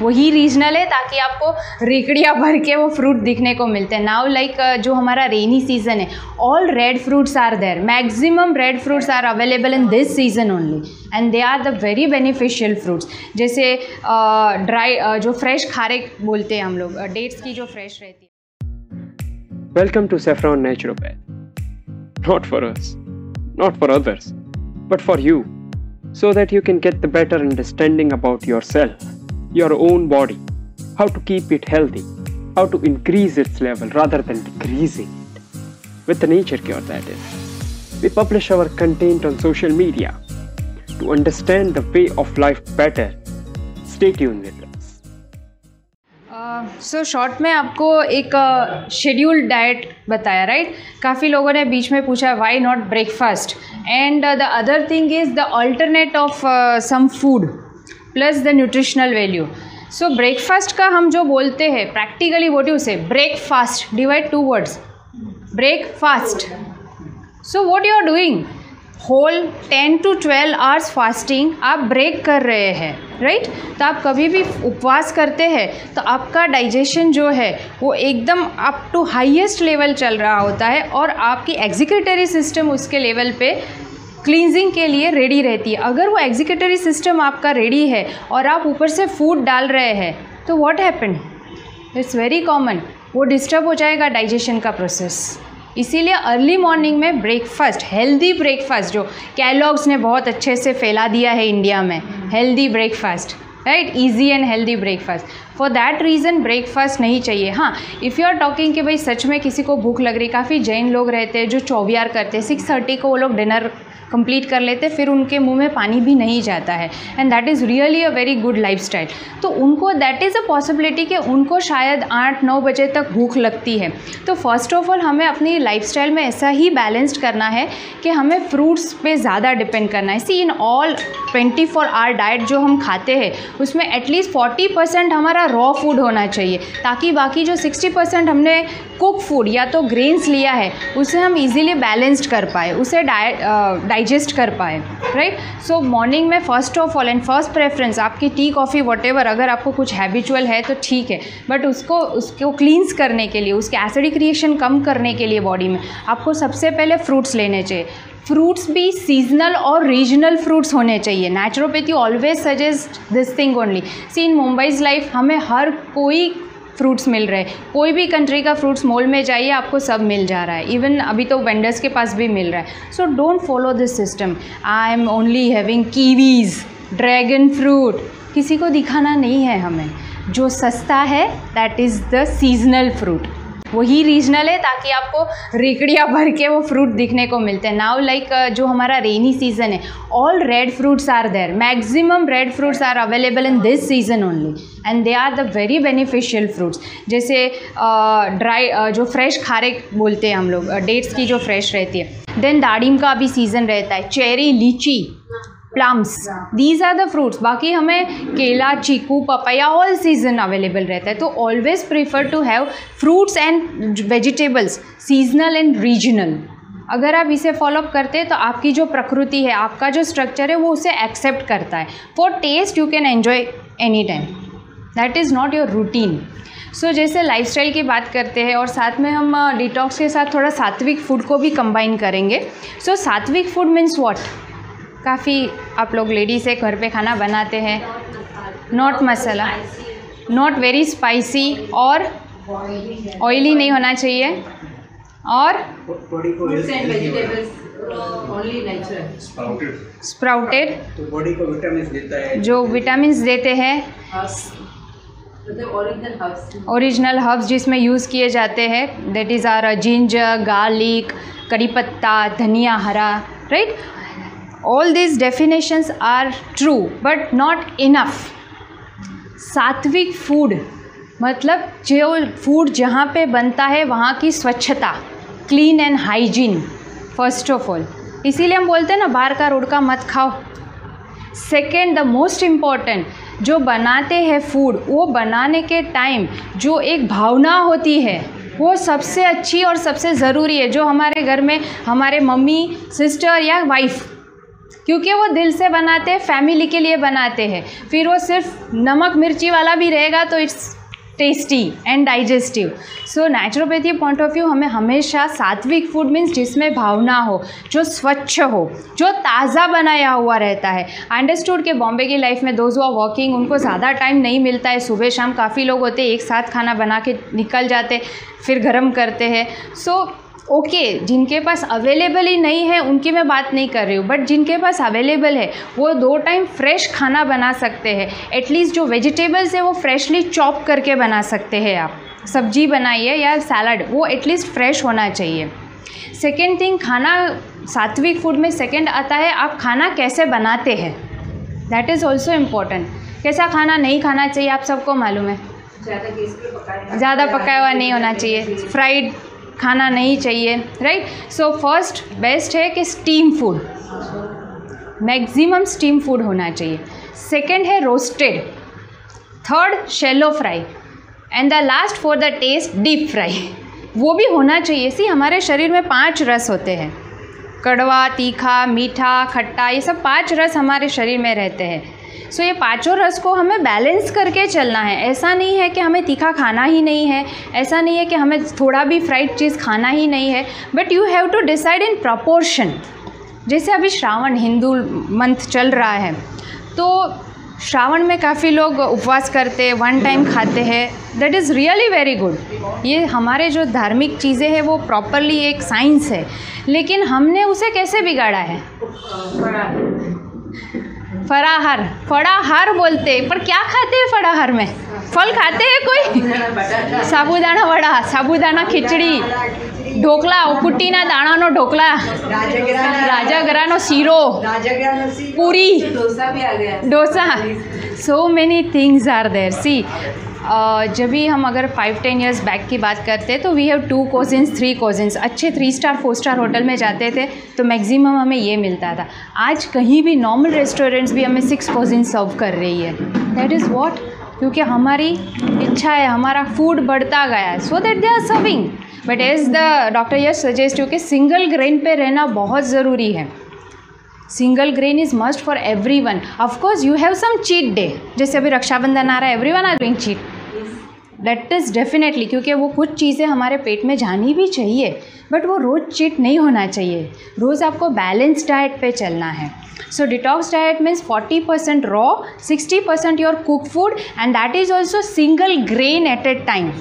वही रीजनल है ताकि आपको रेकड़ियाँ भर के वो फ्रूट दिखने को मिलते हैं। नाउ लाइक जो हमारा रेनी सीज़न है all red fruits are there maximum red fruits are available in this season only and they are the very beneficial fruits जैसे ड्राई uh, uh, जो फ्रेश खारे बोलते हैं हम लोग डेट्स uh, की जो फ्रेश रहती है। Welcome to Saffron Naturopath not for us not for others but for you so that you can get the better understanding about yourself. your own body, how to keep it healthy, how to increase its level rather than decreasing it. With the Nature Cure, that is. We publish our content on social media. To understand the way of life better, stay tuned with us. So uh, short में आपको एक schedule uh, diet बताया right काफ़ी लोगों ने बीच में पूछा why not breakfast and the other thing is the alternate of some food plus the nutritional value. So breakfast का हम जो बोलते हैं practically what you say breakfast divide two words breakfast so what you are doing whole ten to twelve hours fasting आप break कर रहे हैं right right? तो आप कभी भी उपवास करते हैं तो आपका डाइजेशन जो है, वो एकदम अप टू हाईएस्ट लेवल चल रहा होता है और आपकी एग्जीक्यूटरी सिस्टम उसके लेवल पे क्लींजिंग के लिए रेडी रहती है। अगर वो एग्जीक्यूटरी सिस्टम आपका रेडी है और आप ऊपर से फ़ूड डाल रहे हैं तो what happen it's very common वो डिस्टर्ब हो जाएगा डाइजेशन का प्रोसेस इसीलिए अर्ली मॉर्निंग में ब्रेकफास्ट हेल्दी ब्रेकफास्ट जो कैलॉग्स ने बहुत अच्छे से फैला दिया है इंडिया में healthy breakfast right easy and healthy breakfast for that reason breakfast नहीं चाहिए। हाँ इफ़ यू आर टॉकिंग कि भाई सच में किसी को भूख लग रही, काफ़ी जैन लोग रहते हैं जो चौबियार करते हैं सिक्स थर्टी को वो लोग डिनर कंप्लीट कर लेते, फिर उनके मुँह में पानी भी नहीं जाता है। And that is really a very good life तो उनको दैट इज़ अ पॉसिबिलिटी कि उनको शायद आठ, नौ बजे तक भूख लगती है। तो फ़र्स्ट ऑफ़ ऑल हमें अपनी लाइफ में ऐसा ही बैलेंस्ड करना है कि हमें फ्रूट्स पे ज़्यादा डिपेंड करना है। See in all twenty four hour diet जो हम खाते हैं, उसमें एटलीस्ट फोर्टी परसेंट हमारा रॉ फ़ूड होना चाहिए, ताकि बाकी जो सिक्सटी परसेंट हमने कुक फ़ूड या तो ग्रेन्स लिया है, उसे हम इजीली बैलेंस्ड कर पाए, उसे डाइजेस्ट कर पाए राइट सो मॉर्निंग में first of all and first preference आपकी टी कॉफ़ी वट अगर आपको कुछ हैबिचुअल है तो ठीक है बट उसको उसको क्लींस करने के लिए, उसके एसिडिक रिएक्शन कम करने के लिए बॉडी में, आपको सबसे पहले फ्रूट्स लेने चाहिए। फ्रूट्स भी सीजनल और रीजनल फ्रूट्स होने चाहिए। Naturopathy always suggest this thing only see in Mumbai's life हमें हर कोई फ्रूट्स मिल रहे हैं। कोई भी कंट्री का फ्रूट्स मॉल में जाइए, आपको सब मिल जा रहा है। इवन अभी तो वेंडर्स के पास भी मिल रहा है। So don't follow this system I am only having kiwis dragon fruit किसी को दिखाना नहीं है हमें। जो सस्ता है that is the seasonal fruit वही रीजनल है ताकि आपको रेकड़ियाँ भर के वो फ्रूट दिखने को मिलते हैं। नाउ लाइक जो हमारा रेनी सीज़न है all red fruits are there maximum red fruits are available in this season only and they are the very beneficial fruits जैसे ड्राई uh, uh, जो फ्रेश खारे बोलते हैं हम लोग डेट्स uh, की जो फ्रेश रहती है। देन दाड़िम का भी सीज़न रहता है। Cherry lychee. Plums these are the fruits बाकी हमें केला चीकू पपैया ऑल सीज़न अवेलेबल रहता है। तो always prefer to have fruits and vegetables seasonal and regional अगर आप इसे फॉलोअप करते हैं तो आपकी जो प्रकृति है आपका जो स्ट्रक्चर है वो उसे एक्सेप्ट करता है। For taste you can enjoy any time that is not your routine so जैसे लाइफस्टाइल की बात करते हैं और साथ में हम डिटॉक्स के साथ थोड़ा सात्विक फ़ूड को भी कंबाइन करेंगे। So so, sattvic food means what काफ़ी आप लोग लेडीज़ है घर पे खाना बनाते हैं। Not masala not very spicy और ऑयली नहीं होना चाहिए। और स्प्राउटेड तो बॉडी को विटामिन देता है। जो विटामिन देते हैं ओरिजिनल हर्ब्स जिसमें यूज़ किए जाते हैं that is are ginger garlic कड़ी पत्ता धनिया हरा right all this definitions are true but not enough sattvic food मतलब जो फ़ूड जहाँ पे बनता है, वहाँ की स्वच्छता clean and hygiene first of all इसीलिए हम बोलते हैं ना, बाहर का रोड का मत खाओ। सेकेंड द मोस्ट इंपॉर्टेंट जो बनाते हैं फ़ूड वो बनाने के टाइम जो एक भावना होती है, वो सबसे अच्छी और सबसे ज़रूरी है, जो हमारे घर में हमारे मम्मी सिस्टर या वाइफ क्योंकि वो दिल से बनाते हैं फैमिली के लिए बनाते हैं। फिर वो सिर्फ़ नमक मिर्ची वाला भी रहेगा तो it's tasty and digestive so naturopathy point of view हमें हमेशा सात्विक फ़ूड मीन्स जिसमें भावना हो जो स्वच्छ हो जो ताज़ा बनाया हुआ रहता है। अंडरस्टूड के बॉम्बे की लाइफ में दोज हुआ वॉकिंग उनको ज़्यादा टाइम नहीं मिलता है। सुबह शाम काफ़ी लोग होते हैं एक साथ खाना बना के निकल जाते फिर गर्म करते हैं। सो so, ओके okay, जिनके पास अवेलेबल ही नहीं है उनकी मैं बात नहीं कर रही हूँ बट जिनके पास अवेलेबल है वो दो टाइम फ्रेश खाना बना सकते हैं। एटलीस्ट जो वेजिटेबल्स है वो फ्रेशली चॉप करके बना सकते हैं आप। सब्ज़ी बनाइए या सैलड वो एटलीस्ट फ्रेश होना चाहिए। सेकेंड थिंग खाना सात्विक फ़ूड में सेकेंड आता है आप खाना कैसे बनाते हैं? दैट इज़ ऑल्सो इंपॉर्टेंट कैसा खाना नहीं खाना चाहिए आप सबको मालूम है? ज़्यादा पकाया हुआ नहीं होना चाहिए। फ्राइड खाना नहीं चाहिए राइट सो फ़र्स्ट बेस्ट है कि steam food maximum steam food होना चाहिए. सेकेंड है roasted third shallow fry and the last for the taste deep fry वो भी होना चाहिए. सी हमारे शरीर में पाँच रस होते हैं. कड़वा, तीखा, मीठा, खट्टा, ये सब पाँच रस हमारे शरीर में रहते हैं. सो ये पाँचों रस को हमें बैलेंस करके चलना है। ऐसा नहीं है कि हमें तीखा खाना ही नहीं है। ऐसा नहीं है कि हमें थोड़ा भी फ्राइड चीज़ खाना ही नहीं है। But you have to decide in proportion जैसे अभी श्रावण हिंदू मंथ चल रहा है तो श्रावण में काफ़ी लोग उपवास करते वन टाइम खाते हैं। That is really very good ये हमारे जो धार्मिक चीज़ें हैं, वो प्रॉपरली एक साइंस है। लेकिन हमने उसे कैसे बिगाड़ा है। फराहर फड़ाहार बोलते पर क्या खाते हैं फड़ाहार में फल खाते हैं कोई साबुदाना वड़ा साबुदाना खिचड़ी dhokla કુટ્ટીના દાણાનો dhokla રાજાગરાનો sheera puri dosa so many things are there see जब भी हम अगर फाइव टेन ईयर्स बैक की बात करते हैं तो we have to cuisines three cuisines अच्छे three star four star hotel में जाते थे तो मैक्सिमम हमें ये मिलता था। आज कहीं भी नॉर्मल रेस्टोरेंट्स भी हमें सिक्स कोजिन्स सर्व कर रही है। दैट इज़ वॉट क्योंकि हमारी इच्छा है, हमारा फ़ूड बढ़ता गया है so that they are serving but as the doctor yes suggest you कि सिंगल ग्रेन पे रहना बहुत ज़रूरी है। Single grain is must for everyone of course you have some cheat day जैसे अभी रक्षाबंधन आ रहा है everyone are doing cheat that is definitely क्योंकि वो कुछ चीज़ें हमारे पेट में जानी भी चाहिए बट वो रोज़ चिट नहीं होना चाहिए। रोज़ आपको बैलेंस डाइट पे चलना है। So detox diet means forty percent raw sixty percent your cook food and that is also single grain at a time